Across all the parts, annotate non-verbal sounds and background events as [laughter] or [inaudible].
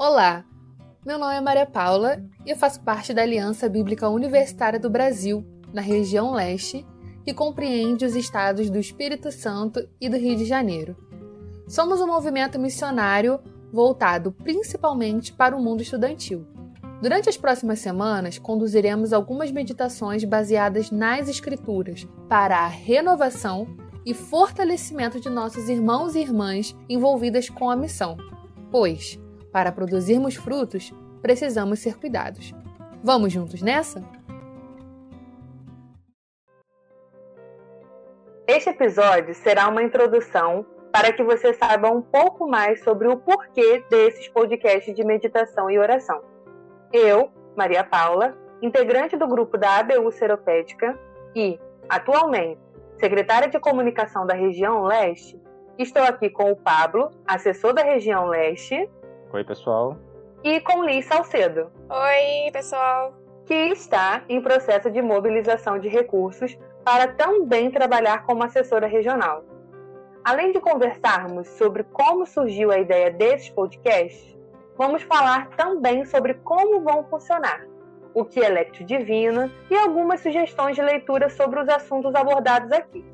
Olá, meu nome é Maria Paula e eu faço parte da Aliança Bíblica Universitária do Brasil, na região leste, que compreende os estados do Espírito Santo e do Rio de Janeiro. Somos um movimento missionário voltado principalmente para o mundo estudantil. Durante as próximas semanas, conduziremos algumas meditações baseadas nas Escrituras para a renovação e fortalecimento de nossos irmãos e irmãs envolvidas com a missão, pois, para produzirmos frutos, precisamos ser cuidados. Vamos juntos nessa? Este episódio será uma introdução para que você saiba um pouco mais sobre o porquê desses podcasts de meditação e oração. Eu, Maria Paula, integrante do grupo da ABU Seropédica e, atualmente, secretária de comunicação da região Leste, estou aqui com o Pablo, assessor da região Leste, Oi, pessoal. E com Liz Salcedo. Oi, pessoal. Que está em processo de mobilização de recursos para também trabalhar como assessora regional. Além de conversarmos sobre como surgiu a ideia desses podcasts, vamos falar também sobre como vão funcionar, o que é Lectio Divina e algumas sugestões de leitura sobre os assuntos abordados aqui.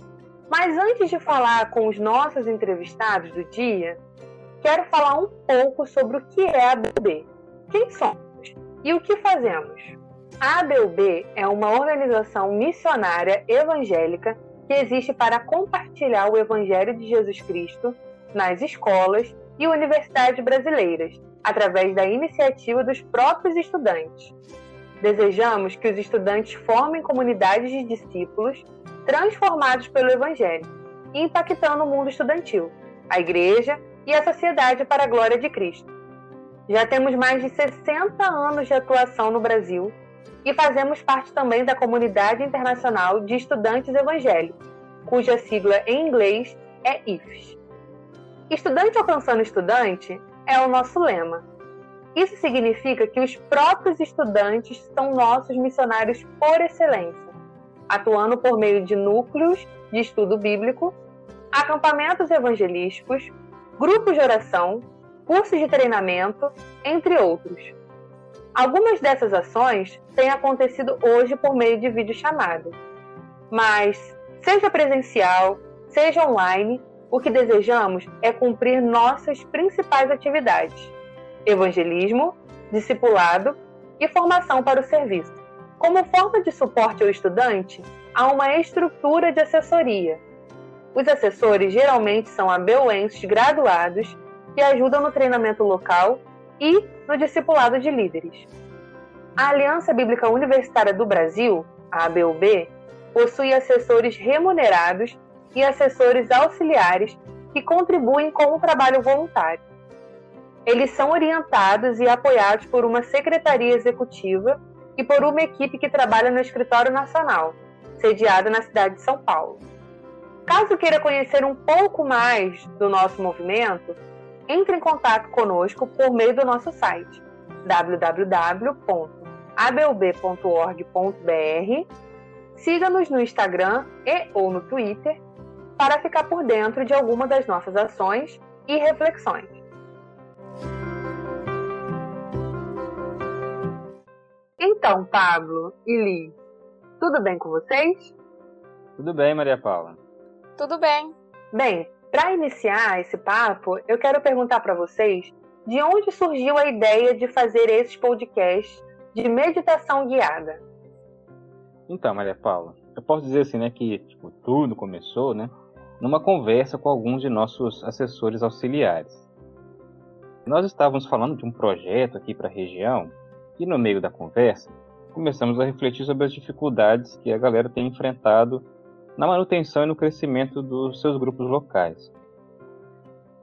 Mas antes de falar com os nossos entrevistados do dia, quero falar um pouco sobre o que é a ABUB. Quem somos e o que fazemos? A ABUB é uma organização missionária evangélica que existe para compartilhar o Evangelho de Jesus Cristo nas escolas e universidades brasileiras, através da iniciativa dos próprios estudantes. Desejamos que os estudantes formem comunidades de discípulos transformados pelo Evangelho impactando o mundo estudantil, a igreja e a sociedade para a glória de Cristo. Já temos mais de 60 anos de atuação no Brasil e fazemos parte também da comunidade internacional de estudantes evangélicos, cuja sigla em inglês é IFES. Estudante alcançando estudante é o nosso lema. Isso significa que os próprios estudantes são nossos missionários por excelência, atuando por meio de núcleos de estudo bíblico, acampamentos evangelísticos, grupos de oração, cursos de treinamento, entre outros. Algumas dessas ações têm acontecido hoje por meio de videochamada. Mas, seja presencial, seja online, o que desejamos é cumprir nossas principais atividades: evangelismo, discipulado e formação para o serviço. Como forma de suporte ao estudante, há uma estrutura de assessoria, os assessores geralmente são abeuenses graduados que ajudam no treinamento local e no discipulado de líderes. A Aliança Bíblica Universitária do Brasil, a ABUB, possui assessores remunerados e assessores auxiliares que contribuem com o trabalho voluntário. Eles são orientados e apoiados por uma secretaria executiva e por uma equipe que trabalha no Escritório Nacional, sediada na cidade de São Paulo. Caso queira conhecer um pouco mais do nosso movimento, entre em contato conosco por meio do nosso site www.abub.org.br. Siga-nos no Instagram e ou no Twitter para ficar por dentro de alguma das nossas ações e reflexões. Então, Pablo e Li, tudo bem com vocês? Tudo bem, Maria Paula. Tudo bem. Bem, para iniciar esse papo, eu quero perguntar para vocês de onde surgiu a ideia de fazer esses podcasts de meditação guiada. Então, Maria Paula, eu posso dizer assim, né, que tipo, tudo começou, né, numa conversa com alguns de nossos assessores auxiliares. Nós estávamos falando de um projeto aqui para a região e no meio da conversa começamos a refletir sobre as dificuldades que a galera tem enfrentado na manutenção e no crescimento dos seus grupos locais.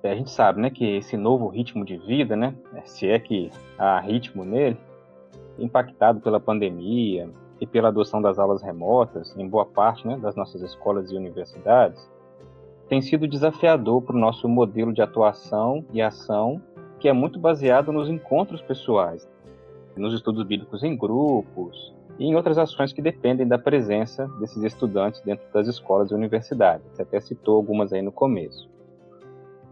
É, a gente sabe né, que esse novo ritmo de vida, né, se é que há ritmo nele, impactado pela pandemia e pela adoção das aulas remotas em boa parte né, das nossas escolas e universidades, tem sido desafiador para o nosso modelo de atuação e ação, que é muito baseado nos encontros pessoais, nos estudos bíblicos em grupos, e em outras ações que dependem da presença desses estudantes dentro das escolas e universidades. Você até citou algumas aí no começo.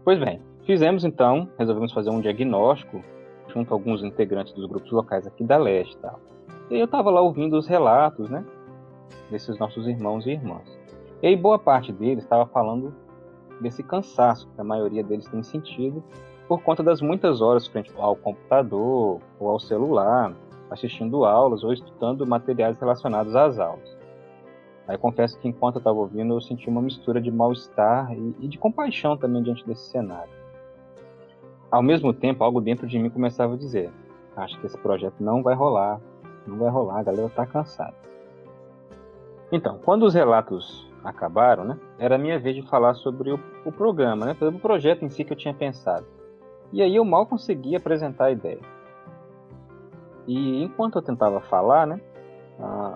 Pois bem, fizemos então, resolvemos fazer um diagnóstico junto a alguns integrantes dos grupos locais aqui da Leste. Tal. E eu estava lá ouvindo os relatos né, desses nossos irmãos e irmãs. E aí boa parte deles estava falando desse cansaço que a maioria deles tem sentido por conta das muitas horas frente ao computador ou ao celular, assistindo aulas ou estudando materiais relacionados às aulas. Aí confesso que enquanto eu estava ouvindo, eu senti uma mistura de mal-estar e, e de compaixão também diante desse cenário. Ao mesmo tempo, algo dentro de mim começava a dizer: acho que esse projeto não vai rolar, não vai rolar, a galera está cansada. Então, quando os relatos acabaram, né, era a minha vez de falar sobre o, o programa, né, sobre o projeto em si que eu tinha pensado. E aí eu mal conseguia apresentar a ideia. E enquanto eu tentava falar, né,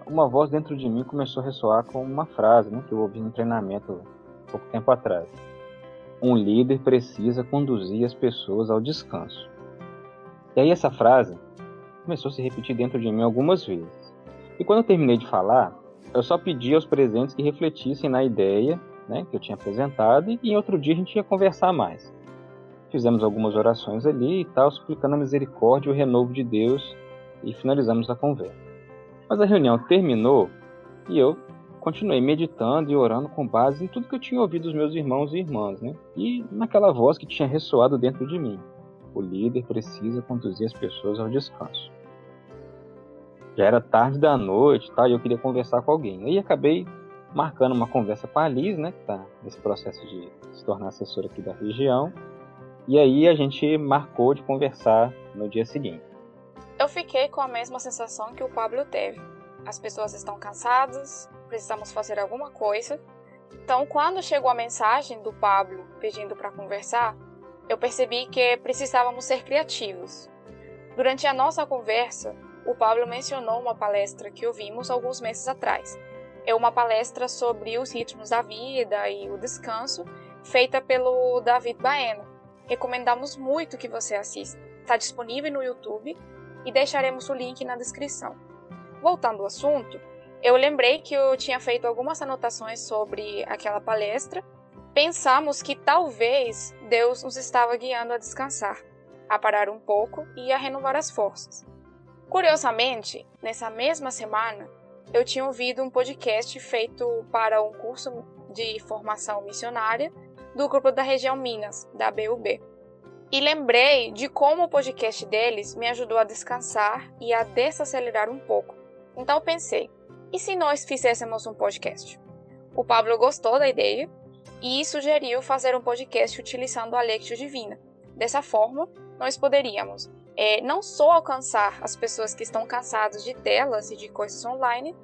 uma voz dentro de mim começou a ressoar com uma frase né, que eu ouvi no treinamento pouco tempo atrás. Um líder precisa conduzir as pessoas ao descanso. E aí essa frase começou a se repetir dentro de mim algumas vezes. E quando eu terminei de falar, eu só pedi aos presentes que refletissem na ideia né, que eu tinha apresentado e em outro dia a gente ia conversar mais. Fizemos algumas orações ali e tal, suplicando a misericórdia e o renovo de Deus e finalizamos a conversa. Mas a reunião terminou e eu continuei meditando e orando com base em tudo que eu tinha ouvido dos meus irmãos e irmãs, né? E naquela voz que tinha ressoado dentro de mim. O líder precisa conduzir as pessoas ao descanso. Já era tarde da noite, tá? E eu queria conversar com alguém. Aí acabei marcando uma conversa com a Liz, né, que está nesse processo de se tornar assessora aqui da região. E aí a gente marcou de conversar no dia seguinte. Eu fiquei com a mesma sensação que o Pablo teve. As pessoas estão cansadas, precisamos fazer alguma coisa. Então, quando chegou a mensagem do Pablo pedindo para conversar, eu percebi que precisávamos ser criativos. Durante a nossa conversa, o Pablo mencionou uma palestra que ouvimos alguns meses atrás. É uma palestra sobre os ritmos da vida e o descanso, feita pelo David Baena. Recomendamos muito que você assista. Está disponível no YouTube e deixaremos o link na descrição. Voltando ao assunto, eu lembrei que eu tinha feito algumas anotações sobre aquela palestra. Pensamos que talvez Deus nos estava guiando a descansar, a parar um pouco e a renovar as forças. Curiosamente, nessa mesma semana, eu tinha ouvido um podcast feito para um curso de formação missionária do grupo da região Minas, da BUB. E lembrei de como o podcast deles me ajudou a descansar e a desacelerar um pouco. Então pensei, e se nós fizéssemos um podcast? O Pablo gostou da ideia e sugeriu fazer um podcast utilizando a Lectio Divina. Dessa forma, nós poderíamos é, não só alcançar as pessoas que estão cansadas de telas e de coisas online,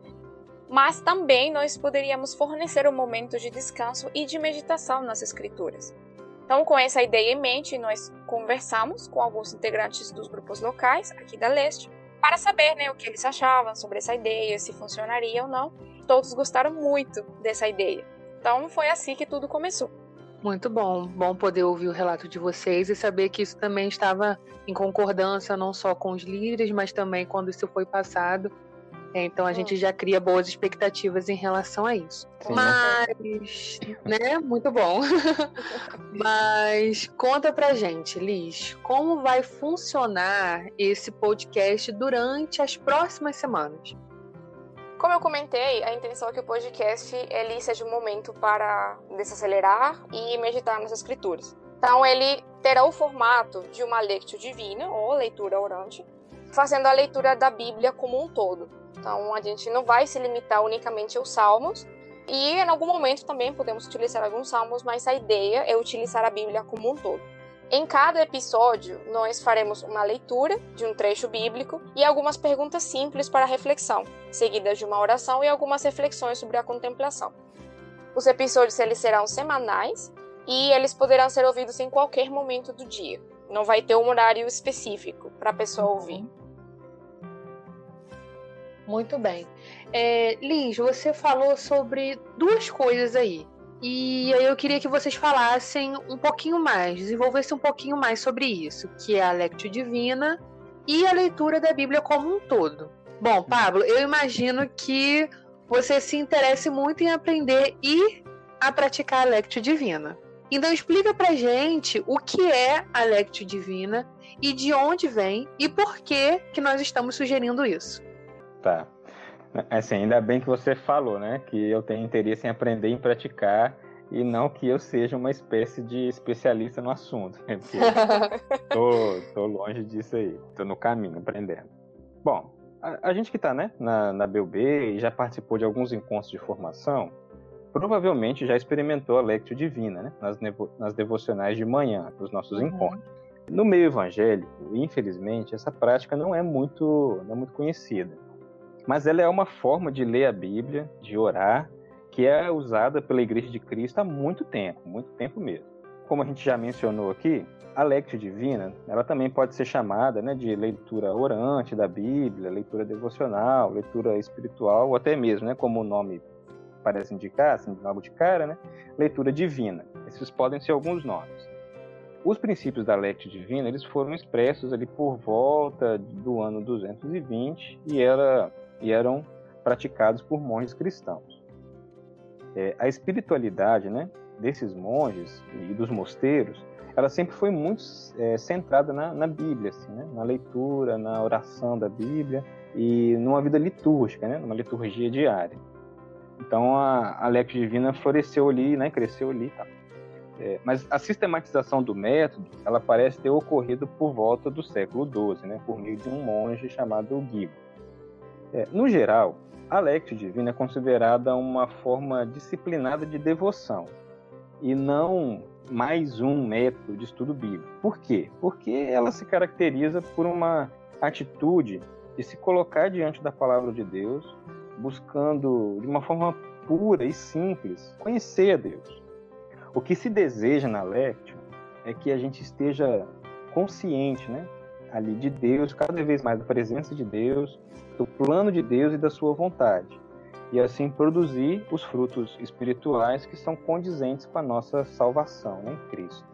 mas também nós poderíamos fornecer um momento de descanso e de meditação nas escrituras. Então, com essa ideia em mente, nós conversamos com alguns integrantes dos grupos locais aqui da Leste para saber né, o que eles achavam sobre essa ideia, se funcionaria ou não. Todos gostaram muito dessa ideia. Então, foi assim que tudo começou. Muito bom, bom poder ouvir o relato de vocês e saber que isso também estava em concordância não só com os líderes, mas também quando isso foi passado. É, então a gente já cria boas expectativas em relação a isso. Sim. Mas, né? Muito bom. [laughs] mas conta pra gente, Liz, como vai funcionar esse podcast durante as próximas semanas? Como eu comentei, a intenção é que o podcast ele seja um momento para desacelerar e meditar nas escrituras. Então ele terá o formato de uma lectio divina ou leitura orante, fazendo a leitura da Bíblia como um todo. Então a gente não vai se limitar unicamente aos salmos, e em algum momento também podemos utilizar alguns salmos, mas a ideia é utilizar a Bíblia como um todo. Em cada episódio, nós faremos uma leitura de um trecho bíblico e algumas perguntas simples para reflexão, seguidas de uma oração e algumas reflexões sobre a contemplação. Os episódios eles serão semanais e eles poderão ser ouvidos em qualquer momento do dia. Não vai ter um horário específico para a pessoa ouvir. Muito bem. É, Liz, você falou sobre duas coisas aí. E aí eu queria que vocês falassem um pouquinho mais, desenvolvessem um pouquinho mais sobre isso, que é a Lectio Divina e a leitura da Bíblia como um todo. Bom, Pablo, eu imagino que você se interesse muito em aprender e a praticar a Lectio Divina. Então explica pra gente o que é a Lectio Divina e de onde vem e por que que nós estamos sugerindo isso. Tá. Assim, ainda bem que você falou, né? Que eu tenho interesse em aprender e praticar e não que eu seja uma espécie de especialista no assunto. Né? [laughs] tô, tô longe disso aí. Tô no caminho, aprendendo. Bom, a, a gente que está né, na, na BUB e já participou de alguns encontros de formação, provavelmente já experimentou a Lectio Divina, né, nas, nas devocionais de manhã, dos nossos uhum. encontros. No meio evangélico, infelizmente, essa prática não é muito, não é muito conhecida. Mas ela é uma forma de ler a Bíblia, de orar, que é usada pela Igreja de Cristo há muito tempo, muito tempo mesmo. Como a gente já mencionou aqui, a Lectio Divina, ela também pode ser chamada né, de leitura orante da Bíblia, leitura devocional, leitura espiritual, ou até mesmo, né, como o nome parece indicar, assim, logo de cara, né, leitura divina. Esses podem ser alguns nomes. Os princípios da Lectio Divina, eles foram expressos ali por volta do ano 220 e, era, e eram praticados por monges cristãos. É, a espiritualidade né, desses monges e dos mosteiros ela sempre foi muito é, centrada na, na Bíblia, assim, né? na leitura, na oração da Bíblia e numa vida litúrgica, né? numa liturgia diária. Então a, a Divina floresceu ali, né? cresceu ali. Tá? É, mas a sistematização do método, ela parece ter ocorrido por volta do século XII, né? por meio de um monge chamado Guigo. É, no geral, a Lectio Divina é considerada uma forma disciplinada de devoção e não mais um método de estudo bíblico. Por quê? Porque ela se caracteriza por uma atitude de se colocar diante da palavra de Deus, buscando de uma forma pura e simples conhecer a Deus. O que se deseja na Lectio é que a gente esteja consciente, né, ali de Deus, cada vez mais da presença de Deus, do plano de Deus e da sua vontade. E assim produzir os frutos espirituais que são condizentes com a nossa salvação em Cristo.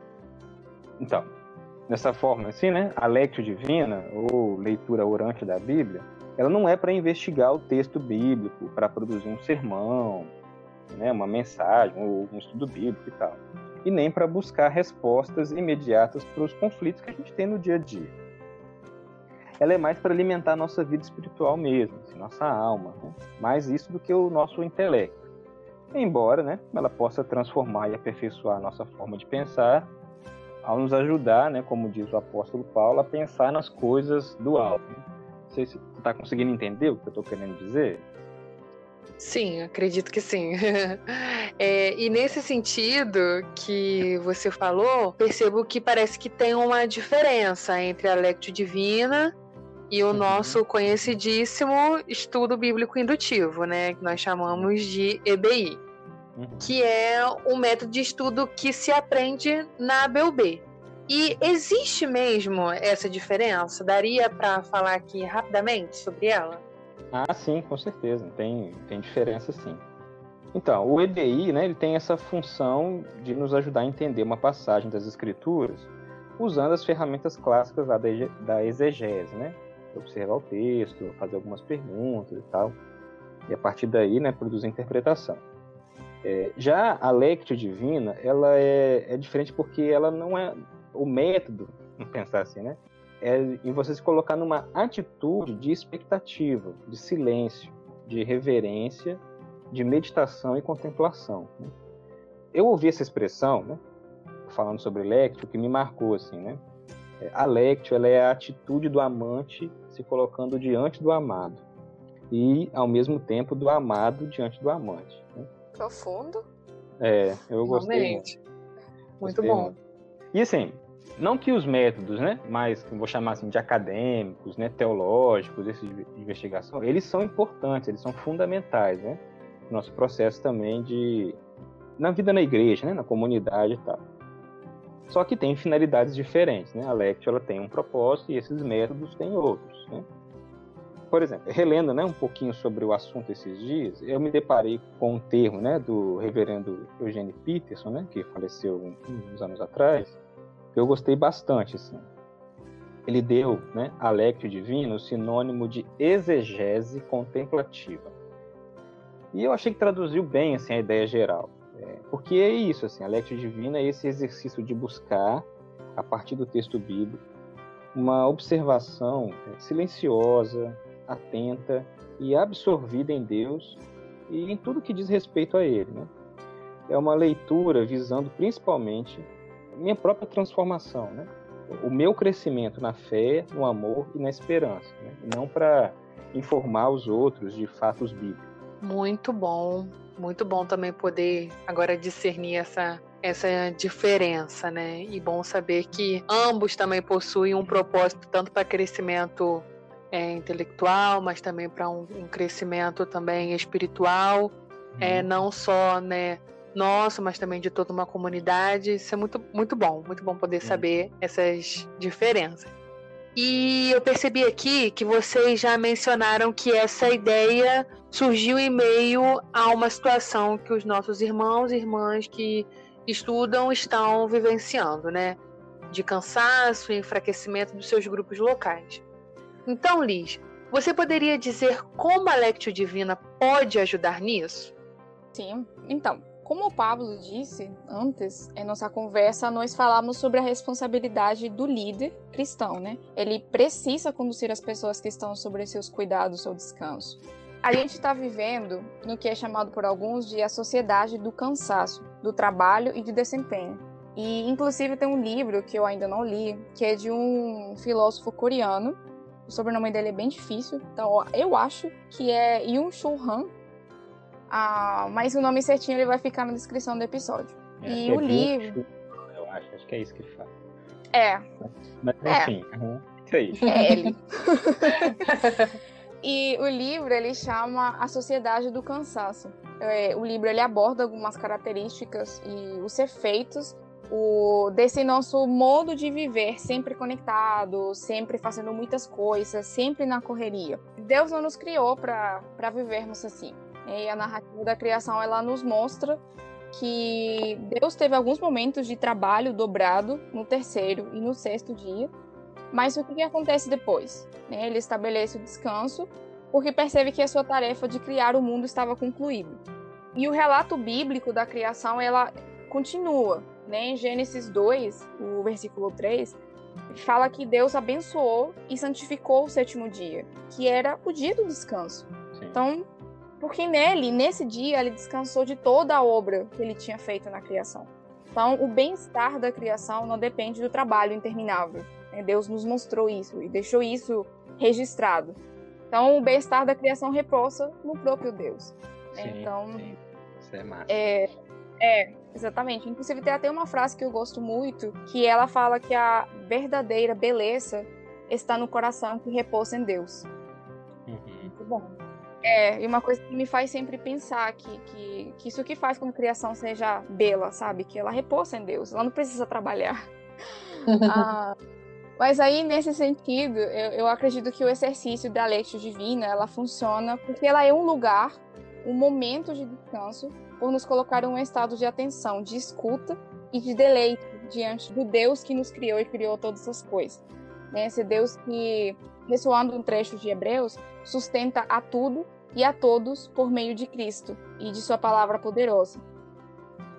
Então, dessa forma assim, né, a lectio divina ou leitura orante da Bíblia, ela não é para investigar o texto bíblico, para produzir um sermão, né, uma mensagem ou um estudo bíblico e tal, e nem para buscar respostas imediatas para os conflitos que a gente tem no dia a dia ela é mais para alimentar a nossa vida espiritual mesmo, assim, nossa alma, né? mais isso do que o nosso intelecto. Embora né, ela possa transformar e aperfeiçoar a nossa forma de pensar, ao nos ajudar, né, como diz o apóstolo Paulo, a pensar nas coisas do alto. Não sei se está conseguindo entender o que eu estou querendo dizer. Sim, acredito que sim. [laughs] é, e nesse sentido que você falou, percebo que parece que tem uma diferença entre a Lectio Divina e o uhum. nosso conhecidíssimo estudo bíblico indutivo, né, que nós chamamos de EBI, uhum. que é um método de estudo que se aprende na BUB. E existe mesmo essa diferença? Daria para falar aqui rapidamente sobre ela? Ah, sim, com certeza. Tem, tem diferença sim. Então, o EBI, né, ele tem essa função de nos ajudar a entender uma passagem das escrituras usando as ferramentas clássicas da, da exegese, né? Observar o texto, fazer algumas perguntas e tal. E a partir daí, né, produzir interpretação. É, já a Lectio Divina, ela é, é diferente porque ela não é o método, vamos pensar assim, né? É em você se colocar numa atitude de expectativa, de silêncio, de reverência, de meditação e contemplação. Né? Eu ouvi essa expressão, né, falando sobre Lectio, que me marcou assim, né? É, a Lectio, ela é a atitude do amante se colocando diante do amado e, ao mesmo tempo, do amado diante do amante. Né? Profundo. É, eu gostei. Realmente. Muito gostei bom. Muito. E assim, não que os métodos, né, mais vou chamar assim de acadêmicos, né, teológicos, esses de investigação, eles são importantes, eles são fundamentais, né, no nosso processo também de na vida na igreja, né, na comunidade e tal. Só que tem finalidades diferentes, né? A Lectio ela tem um propósito e esses métodos têm outros, né? Por exemplo, relendo né, um pouquinho sobre o assunto esses dias, eu me deparei com um termo né, do reverendo Eugene Peterson, né, que faleceu uns anos atrás, que eu gostei bastante. Assim. Ele deu né, a Lectio Divina o sinônimo de exegese contemplativa. E eu achei que traduziu bem assim, a ideia geral. É, Porque é isso, assim, a Lectio Divina é esse exercício de buscar, a partir do texto bíblico, uma observação silenciosa, atenta e absorvida em Deus e em tudo que diz respeito a Ele. Né? É uma leitura visando principalmente minha própria transformação, né? o meu crescimento na fé, no amor e na esperança, né? não para informar os outros de fatos bíblicos. Muito bom, muito bom também poder agora discernir essa essa diferença, né? E bom saber que ambos também possuem um propósito tanto para crescimento é, intelectual, mas também para um, um, crescimento também espiritual, é, uhum. não só né, nosso, mas também de toda uma comunidade. Isso é muito, muito bom, muito bom poder saber essas diferenças. E eu percebi aqui que vocês já mencionaram que essa ideia surgiu em meio a uma situação que os nossos irmãos e irmãs que estudam estão vivenciando, né? De cansaço e enfraquecimento dos seus grupos locais. Então, Liz, você poderia dizer como a Lectio Divina pode ajudar nisso? Sim, então, como o Pablo disse antes, em nossa conversa, nós falamos sobre a responsabilidade do líder cristão, né? Ele precisa conduzir as pessoas que estão sobre seus cuidados ou descanso. A gente está vivendo no que é chamado por alguns de a sociedade do cansaço, do trabalho e de desempenho. E, inclusive, tem um livro que eu ainda não li, que é de um filósofo coreano. O sobrenome dele é bem difícil, então eu acho que é Yoon Chul Han, ah, mas o nome certinho ele vai ficar na descrição do episódio. É, e o é livro. Eu acho, acho que é isso que ele fala. É. Mas enfim, é. Uhum. isso aí. É ele. [laughs] e o livro ele chama A Sociedade do Cansaço. É, o livro ele aborda algumas características e os efeitos o, desse nosso modo de viver, sempre conectado, sempre fazendo muitas coisas, sempre na correria. Deus não nos criou para vivermos assim. E a narrativa da criação ela nos mostra que Deus teve alguns momentos de trabalho dobrado no terceiro e no sexto dia, mas o que, acontece depois? Né, ele estabelece o descanso porque percebe que a sua tarefa de criar o mundo estava concluída. E o relato bíblico da criação ela continua. Né? Em Gênesis 2, o versículo 3, fala que Deus abençoou e santificou o sétimo dia, que era o dia do descanso. Sim. Então, porque nele, nesse dia, ele descansou de toda a obra que ele tinha feito na criação. Então, o bem-estar da criação não depende do trabalho interminável. Né? Deus nos mostrou isso e deixou isso registrado. Então, o bem-estar da criação repousa no próprio Deus. Né? Sim, então, sim. Isso é massa. É, é, exatamente. Inclusive, tem até uma frase que eu gosto muito, que ela fala que a verdadeira beleza está no coração que repousa em Deus. Uhum. Muito bom. É, e uma coisa que me faz sempre pensar que, que, que isso que faz com que a criação seja bela, sabe? Que ela repousa em Deus, ela não precisa trabalhar. [laughs] ah, mas aí, nesse sentido, eu, eu acredito que o exercício da Lectio Divina, ela funciona porque ela é um lugar, um momento de descanso, por nos colocar em um estado de atenção, de escuta e de deleite diante do Deus que nos criou e criou todas as coisas. Né? Esse Deus que, ressoando um trecho de Hebreus, sustenta a tudo e a todos por meio de Cristo e de Sua palavra poderosa.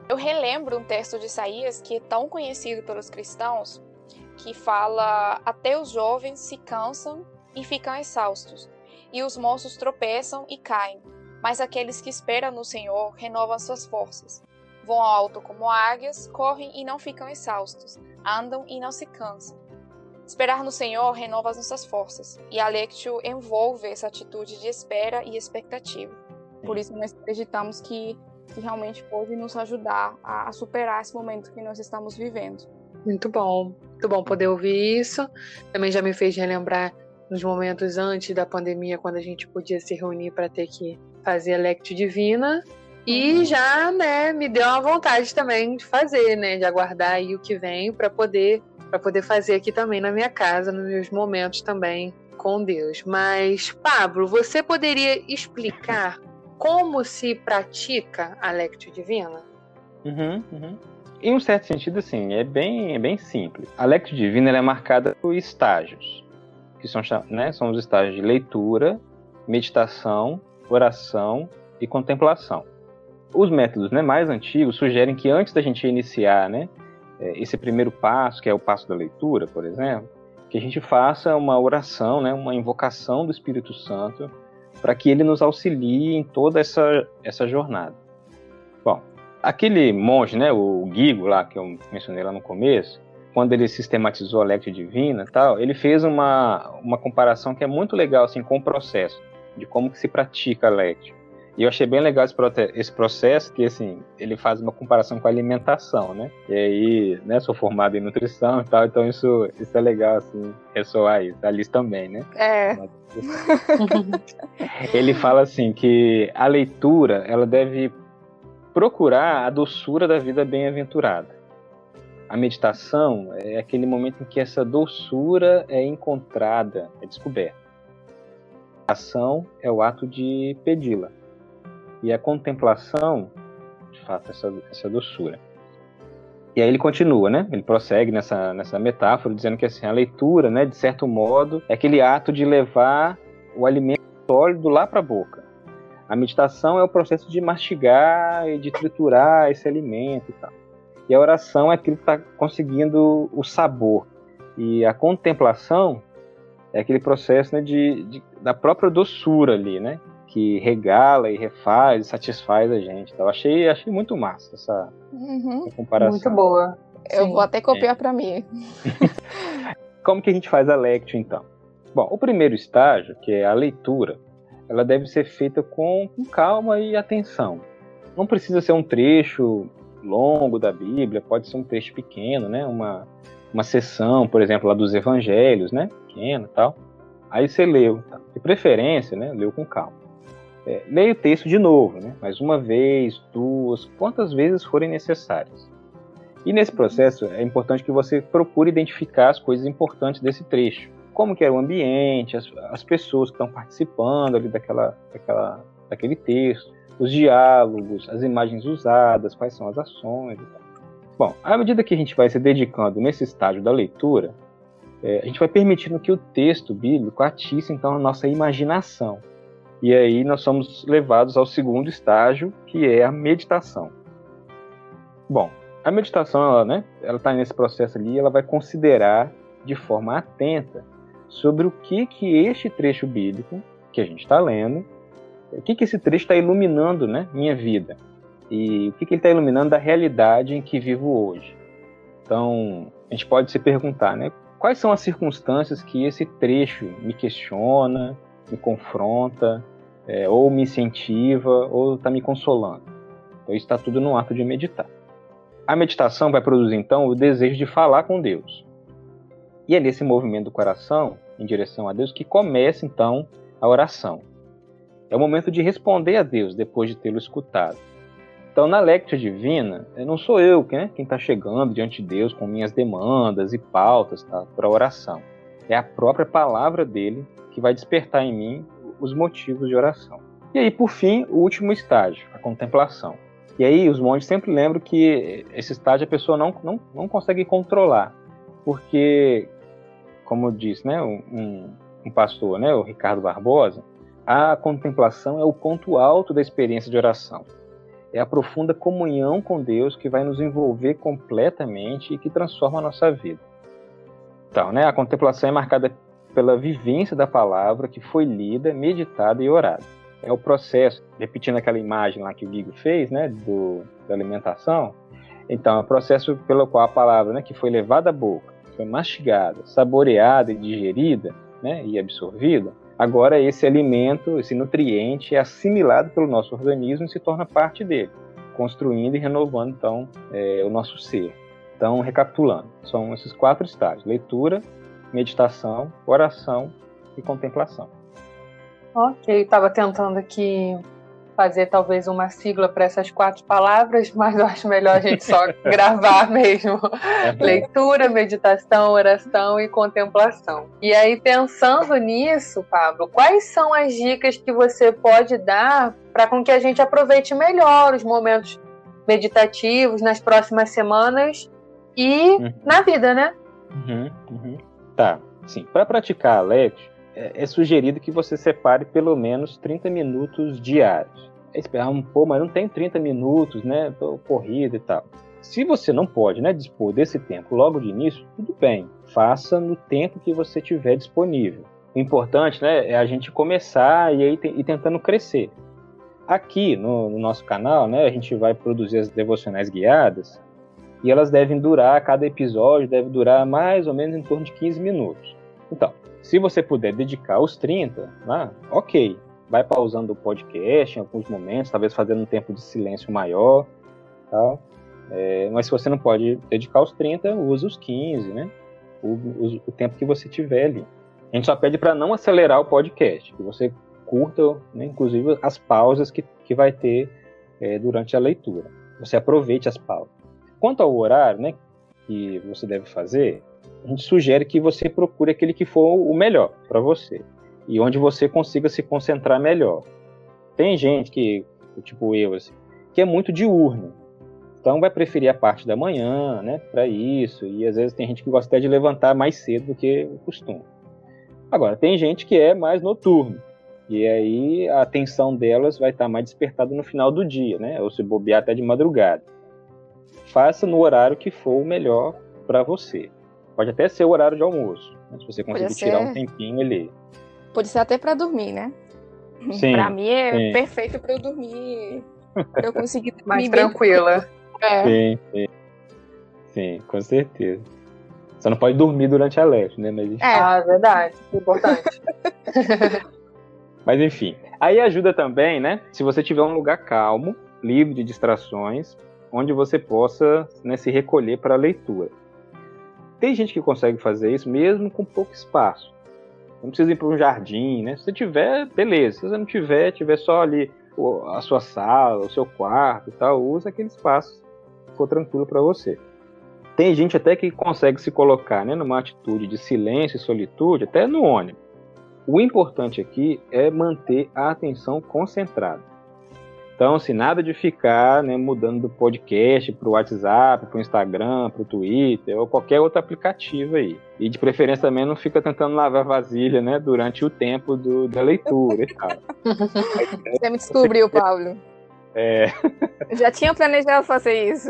Eu relembro um texto de Isaías que é tão conhecido pelos cristãos, que fala: Até os jovens se cansam e ficam exaustos, e os moços tropeçam e caem, mas aqueles que esperam no Senhor renovam suas forças. Vão alto como águias, correm e não ficam exaustos, andam e não se cansam. Esperar no Senhor renova as nossas forças, e a Lectio envolve essa atitude de espera e expectativa. Por isso nós acreditamos que, que realmente pode nos ajudar a, a superar esse momento que nós estamos vivendo. Muito bom, muito bom poder ouvir isso. Também já me fez relembrar nos momentos antes da pandemia, quando a gente podia se reunir para ter que fazer a Lectio Divina. E uhum. já, né, me deu uma vontade também de fazer, né, de aguardar aí o que vem para poder para poder fazer aqui também na minha casa, nos meus momentos também com Deus. Mas, Pablo, você poderia explicar como se pratica a Lectio Divina? Uhum, uhum. Em um certo sentido, sim, é bem, é bem simples. A Lectio Divina é marcada por estágios, que são, né, são os estágios de leitura, meditação, oração e contemplação. os métodos né, mais antigos sugerem que antes da gente iniciar né, esse primeiro passo, que é o passo da leitura, por exemplo, que a gente faça uma oração, né, uma invocação do Espírito Santo para que ele nos auxilie em toda essa, essa jornada. Bom, aquele monge, né, o Guigo lá, que eu mencionei lá no começo, quando ele sistematizou a Lectio Divina tal, ele fez uma, uma comparação que é muito legal assim, com o processo de como que se pratica a Lectio. E eu achei bem legal esse processo, que assim, ele faz uma comparação com a alimentação, né? E aí, né, sou formado em nutrição e tal, então isso, isso é legal, assim, ressoar isso. A Liz também, né? É. [laughs] ele fala assim, que a leitura, ela deve procurar a doçura da vida bem-aventurada. A meditação é aquele momento em que essa doçura é encontrada, é descoberta. A ação é o ato de pedi-la. E a contemplação, de fato, essa, essa doçura. E aí ele continua, né? Ele prossegue nessa, nessa metáfora, dizendo que assim, a leitura, né, de certo modo, é aquele ato de levar o alimento sólido lá para a boca. A meditação é o processo de mastigar e de triturar esse alimento e tal. E a oração é aquilo que está conseguindo o sabor. E a contemplação é aquele processo né, de, de, da própria doçura ali, né? Que regala e refaz e satisfaz a gente. Então, achei, achei muito massa essa, uhum. essa comparação. Muito boa. Eu Sim. vou até copiar é. para mim. [laughs] Como que a gente faz a lectio, então? Bom, o primeiro estágio, que é a leitura, ela deve ser feita com, com calma e atenção. Não precisa ser um trecho longo da Bíblia, pode ser um trecho pequeno, né? Uma, uma sessão, por exemplo, lá dos Evangelhos, né? Pequeno tal. Aí você leu, tá? de preferência, né? Leu com calma. É, o texto de novo, né? mais uma vez, duas, quantas vezes forem necessárias. E nesse processo é importante que você procure identificar as coisas importantes desse trecho. Como que é o ambiente, as, as pessoas que estão participando ali daquela, daquela, daquele texto, os diálogos, as imagens usadas, quais são as ações. Bom, à medida que a gente vai se dedicando nesse estágio da leitura, é, a gente vai permitindo que o texto bíblico atice então a nossa imaginação. E aí nós somos levados ao segundo estágio, que é a meditação. Bom, a meditação, ela, né, ela está nesse processo ali, ela vai considerar de forma atenta sobre o que que este trecho bíblico que a gente está lendo, o que que esse trecho está iluminando, né, minha vida e o que que ele está iluminando da realidade em que vivo hoje. Então, a gente pode se perguntar, né, quais são as circunstâncias que esse trecho me questiona, me confronta, é, ou me incentiva, ou está me consolando. Então, isso está tudo no ato de meditar. A meditação vai produzir, então, o desejo de falar com Deus. E é nesse movimento do coração, em direção a Deus, que começa, então, a oração. É o momento de responder a Deus depois de tê-lo escutado. Então, na Lectio Divina, não sou eu né, quem está chegando diante de Deus com minhas demandas e pautas tá, para a oração. É a própria palavra dele que vai despertar em mim os motivos de oração. E aí, por fim, o último estágio, a contemplação. E aí, os monges sempre lembram que esse estágio a pessoa não, não, não consegue controlar, porque, como disse né, um, um pastor, né, o Ricardo Barbosa, a contemplação é o ponto alto da experiência de oração. É a profunda comunhão com Deus que vai nos envolver completamente e que transforma a nossa vida. Então, né, a contemplação é marcada pela vivência da palavra que foi lida, meditada e orada. É o processo, repetindo aquela imagem lá que o Guigo fez, né, do, da alimentação. Então, é o processo pelo qual a palavra, né, que foi levada à boca, foi mastigada, saboreada e digerida, né, e absorvida, agora esse alimento, esse nutriente é assimilado pelo nosso organismo e se torna parte dele, construindo e renovando então é, o nosso ser. Então, recapitulando, são esses quatro estágios: leitura, meditação, oração e contemplação. Ok, estava tentando aqui fazer talvez uma sigla para essas quatro palavras, mas eu acho melhor a gente só [laughs] gravar mesmo. É Leitura, meditação, oração e contemplação. E aí, pensando nisso, Pablo, quais são as dicas que você pode dar para com que a gente aproveite melhor os momentos meditativos nas próximas semanas e uhum. na vida, né? Uhum, uhum. Tá, sim. Para praticar a LED, é, é, sugerido que você separe pelo menos 30 minutos diários. esperar um pô, mas não tem 30 minutos, né? Tô corrido e tal. Se você não pode, né, dispor desse tempo logo de início, tudo bem. Faça no tempo que você tiver disponível. O importante, né, é a gente começar e aí ir tentando crescer. Aqui no, no nosso canal, né, a gente vai produzir as devocionais guiadas e elas devem durar, cada episódio deve durar mais ou menos em torno de 15 minutos. Então, se você puder dedicar os 30, ah, ok, vai pausando o podcast em alguns momentos, talvez fazendo um tempo de silêncio maior, tal. É, mas se você não pode dedicar os 30, use os 15, né? O, o, o tempo que você tiver ali. A gente só pede para não acelerar o podcast, que você curta, né, inclusive, as pausas que, que vai ter é, durante a leitura. Você aproveite as pausas. Quanto ao horário né, que você deve fazer, a gente sugere que você procure aquele que for o melhor para você e onde você consiga se concentrar melhor. Tem gente que, tipo eu, assim, que é muito diurno, então vai preferir a parte da manhã, né, para isso. E às vezes tem gente que gosta até de levantar mais cedo do que o costume. Agora tem gente que é mais noturno e aí a atenção delas vai estar mais despertada no final do dia, né, ou se bobear até de madrugada faça no horário que for o melhor para você. Pode até ser o horário de almoço, né? se você conseguir tirar um tempinho ali. Pode ser até para dormir, né? Sim. Para mim é sim. perfeito para eu dormir, para eu conseguir [laughs] dormir mais tranquila. É. Sim, sim, sim, com certeza. Você não pode dormir durante a leste, né? Mas... É. Ah, verdade, importante. [laughs] Mas enfim, aí ajuda também, né? Se você tiver um lugar calmo, livre de distrações, onde você possa né, se recolher para a leitura. Tem gente que consegue fazer isso mesmo com pouco espaço. Não precisa ir para um jardim, né? Se você tiver, beleza. Se você não tiver, tiver só ali a sua sala, o seu quarto e tal, usa aquele espaço que for tranquilo para você. Tem gente até que consegue se colocar né, numa atitude de silêncio e solitude, até no ônibus. O importante aqui é manter a atenção concentrada. Então, assim, nada de ficar né, mudando do podcast para o WhatsApp, para o Instagram, para o Twitter ou qualquer outro aplicativo aí. E de preferência também não fica tentando lavar vasilha né, durante o tempo do, da leitura e tal. [laughs] Você me descobriu, Paulo. É. Já tinha planejado fazer isso.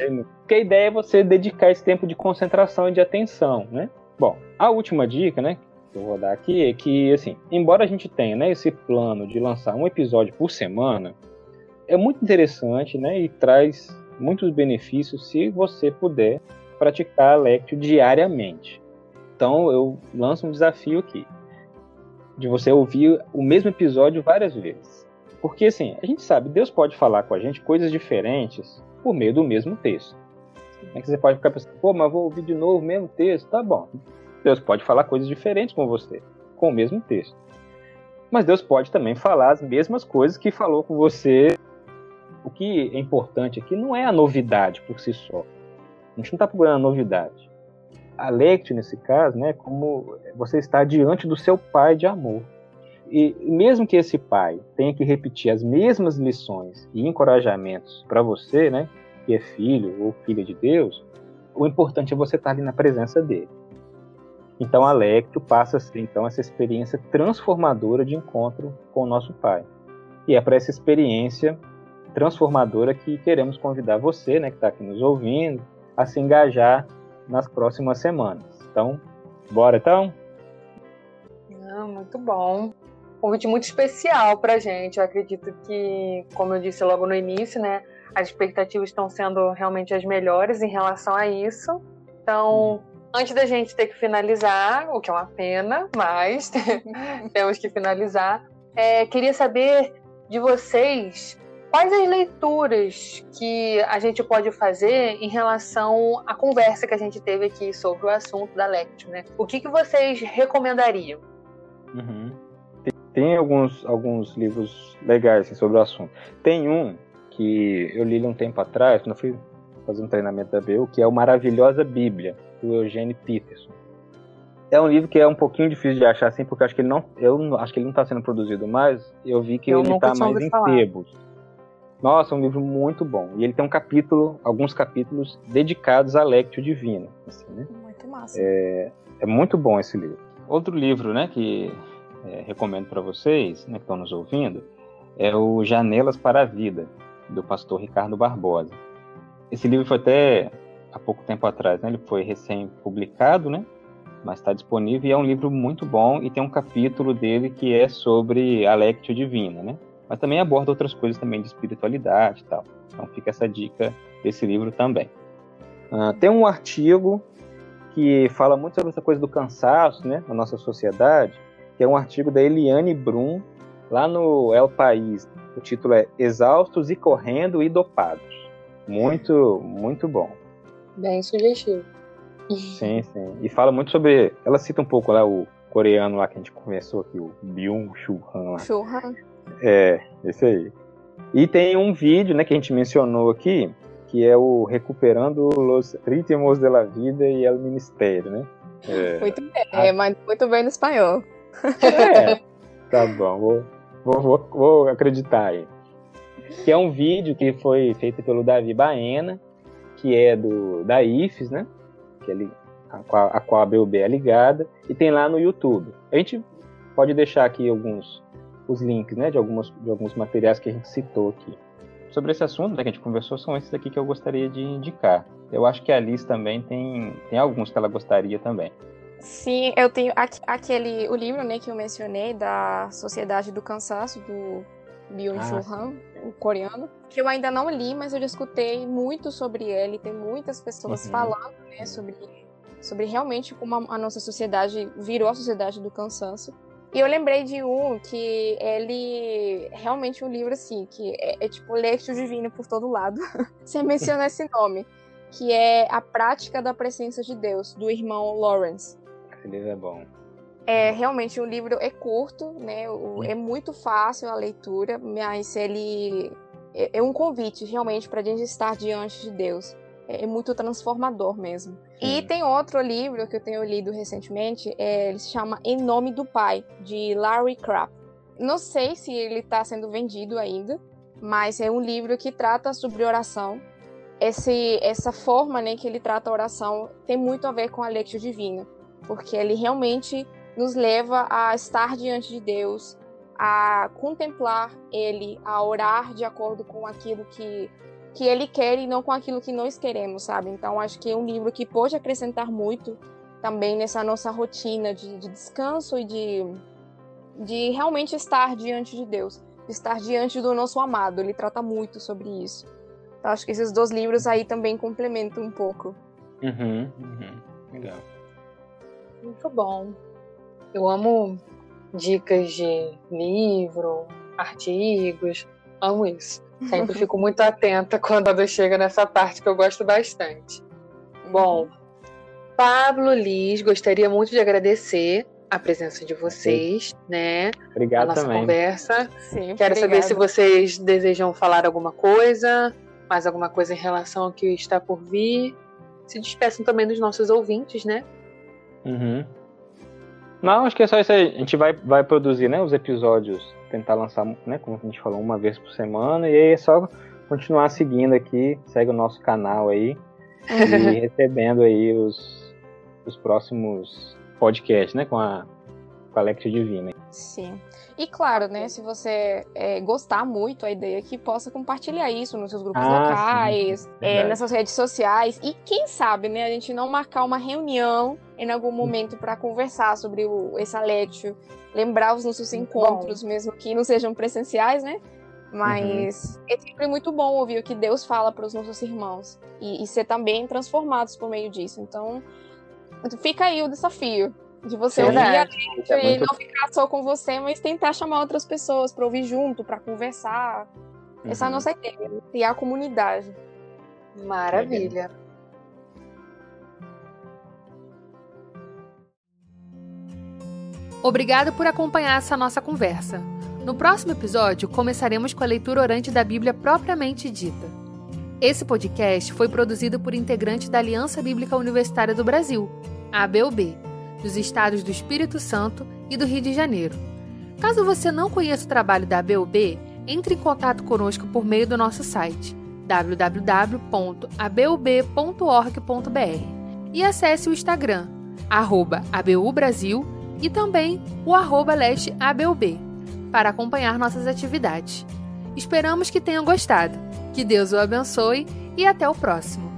É, porque a ideia é você dedicar esse tempo de concentração e de atenção, né? Bom, a última dica, né, que eu vou dar aqui é que, assim, embora a gente tenha né, esse plano de lançar um episódio por semana, é muito interessante né, e traz muitos benefícios se você puder praticar a Lectio diariamente. Então eu lanço um desafio aqui de você ouvir o mesmo episódio várias vezes. Porque assim, a gente sabe, Deus pode falar com a gente coisas diferentes por meio do mesmo texto. É que você pode ficar pensando, pô, mas vou ouvir de novo o mesmo texto. Tá bom. Deus pode falar coisas diferentes com você, com o mesmo texto. Mas Deus pode também falar as mesmas coisas que falou com você o que é importante aqui não é a novidade por si só. A gente não está procurando a novidade. A Lectio, nesse caso, né, como você está diante do seu pai de amor. E mesmo que esse pai tenha que repetir as mesmas lições e encorajamentos para você, né, que é filho ou filha de Deus, o importante é você estar ali na presença dele. Então a Lectio passa então essa experiência transformadora de encontro com o nosso pai. E é para essa experiência transformadora que queremos convidar você, né, que está aqui nos ouvindo, a se engajar nas próximas semanas. Então, bora então? Ah, muito bom. Convite muito especial para a gente. Eu acredito que, como eu disse logo no início, né, as expectativas estão sendo realmente as melhores em relação a isso. Então, antes da gente ter que finalizar, o que é uma pena, mas [laughs] temos que finalizar, é, queria saber de vocês quais as leituras que a gente pode fazer em relação à conversa que a gente teve aqui sobre o assunto da Lectio, né? O que, que vocês recomendariam? Uhum. Tem alguns, alguns livros legais assim, sobre o assunto. Tem um que eu li um tempo atrás, quando eu fui fazer um treinamento da BU, que é o Maravilhosa Bíblia, do Eugene Peterson. É um livro que é um pouquinho difícil de achar assim, porque acho que ele não, eu acho que ele não está sendo produzido mais. Eu vi que eu ele está mais em sebos. Nossa, é um livro muito bom. E ele tem um capítulo, alguns capítulos dedicados à Lectio Divina. Assim, né? Muito massa. É, é, muito bom esse livro. Outro livro, né, que é, recomendo para vocês, né, que estão nos ouvindo, é o Janelas para a Vida, do pastor Ricardo Barbosa. Esse livro foi até há pouco tempo atrás, né? ele foi recém-publicado, né? mas está disponível e é um livro muito bom e tem um capítulo dele que é sobre a Lectio Divina, né? Mas também aborda outras coisas também de espiritualidade e tal. Então fica essa dica desse livro também. Uh, tem um artigo que fala muito sobre essa coisa do cansaço, né, na nossa sociedade, que é um artigo da Eliane Brum, lá no El País. O título é Exaustos e Correndo e Dopados. Muito, muito bom. Bem sugestivo. Sim, sim. E fala muito sobre. Ela cita um pouco lá o coreano lá que a gente conversou aqui, o Byung-Chul Han. Chul Han. É, esse aí. E tem um vídeo, né, que a gente mencionou aqui, que é o Recuperando os Ritmos da Vida e o Ministério, né? É. Muito bem, ah. mas muito bem no espanhol. É, [laughs] tá bom, vou, vou, vou, vou acreditar aí. Que é um vídeo que foi feito pelo Davi Baena, que é do da IFES, né? que é, a, a qual a BUB é ligada, e tem lá no YouTube. A gente pode deixar aqui alguns os links né, de, algumas, de alguns materiais que a gente citou aqui. Sobre esse assunto né, que a gente conversou, são esses aqui que eu gostaria de indicar. Eu acho que a Liz também tem, tem alguns que ela gostaria também. Sim, eu tenho aquele o livro né, que eu mencionei da Sociedade do Cansaço do Byung-Chul ah, Han, o coreano, que eu ainda não li, mas eu já escutei muito sobre ele, tem muitas pessoas uhum. falando né, sobre, sobre realmente como a, nossa sociedade virou a sociedade do cansaço. E eu lembrei de um que ele realmente um livro assim, que é, é tipo Lectio Divino por todo lado. [laughs] Você menciona esse nome, que é A Prática da Presença de Deus, do irmão Lawrence. Esse livro é bom. É, realmente o livro é curto, né? É muito fácil a leitura, mas ele é, é um convite realmente para a gente estar diante de Deus. É, é muito transformador mesmo. E tem outro livro que eu tenho lido recentemente, é, ele se chama Em Nome do Pai, de Larry Crabb. Não sei se ele está sendo vendido ainda, mas é um livro que trata sobre oração. Esse, essa forma né, que ele trata a oração tem muito a ver com a Lectio Divina, porque ele realmente nos leva a estar diante de Deus, a contemplar Ele, a orar de acordo com aquilo que, que Ele quer e não com aquilo que nós queremos, sabe? Então, acho que é um livro que pode acrescentar muito também nessa nossa rotina de, de descanso e de, de realmente estar diante de Deus, de estar diante do nosso amado. Ele trata muito sobre isso. Então, acho que esses dois livros aí também complementam um pouco. Uhum, uhum. Legal. Muito bom. Eu amo dicas de livro, artigos, amo isso. Sempre fico muito atenta quando a chega nessa parte que eu gosto bastante. Bom, Pablo, Liz, gostaria muito de agradecer a presença de vocês, Sim. né? Obrigado a nossa também. conversa. Sim, Quero obrigada. saber se vocês desejam falar alguma coisa, mais alguma coisa em relação ao que está por vir. Se despeçam também dos nossos ouvintes, né? Uhum. Não, acho que é só isso aí. A gente vai, vai produzir né, os episódios, tentar lançar, né, como a gente falou, uma vez por semana. E aí é só continuar seguindo aqui, segue o nosso canal aí [laughs] e recebendo aí os, os próximos podcasts, né, com a, com a Lectio Divina. Sim. E claro, né, se você é, gostar muito a ideia que possa compartilhar isso nos seus grupos ah, locais, é, nessas redes sociais e quem sabe, né, a gente não marcar uma reunião em algum momento para conversar sobre o, esse Alectio, lembrar os nossos encontros, bom. mesmo que não sejam presenciais, né? Mas uhum. é sempre muito bom ouvir o que Deus fala para os nossos irmãos e, e ser também transformados por meio disso. Então, fica aí o desafio de você Sim, ouvir a gente é muito... e não ficar só com você, mas tentar chamar outras pessoas para ouvir junto, para conversar. Uhum. Essa é a uhum. nossa ideia, criar a comunidade. Maravilha. Obrigado por acompanhar essa nossa conversa. No próximo episódio, começaremos com a leitura orante da Bíblia propriamente dita. Esse podcast foi produzido por integrantes da Aliança Bíblica Universitária do Brasil, a ABUB dos estados do Espírito Santo e do Rio de Janeiro. Caso você não conheça o trabalho da ABUB, entre em contato conosco por meio do nosso site www.abub.org.br e acesse o Instagram, ABUBrasil e também o arroba leste ABUB. para acompanhar nossas atividades. Esperamos que tenham gostado. Que Deus o abençoe e até o próximo.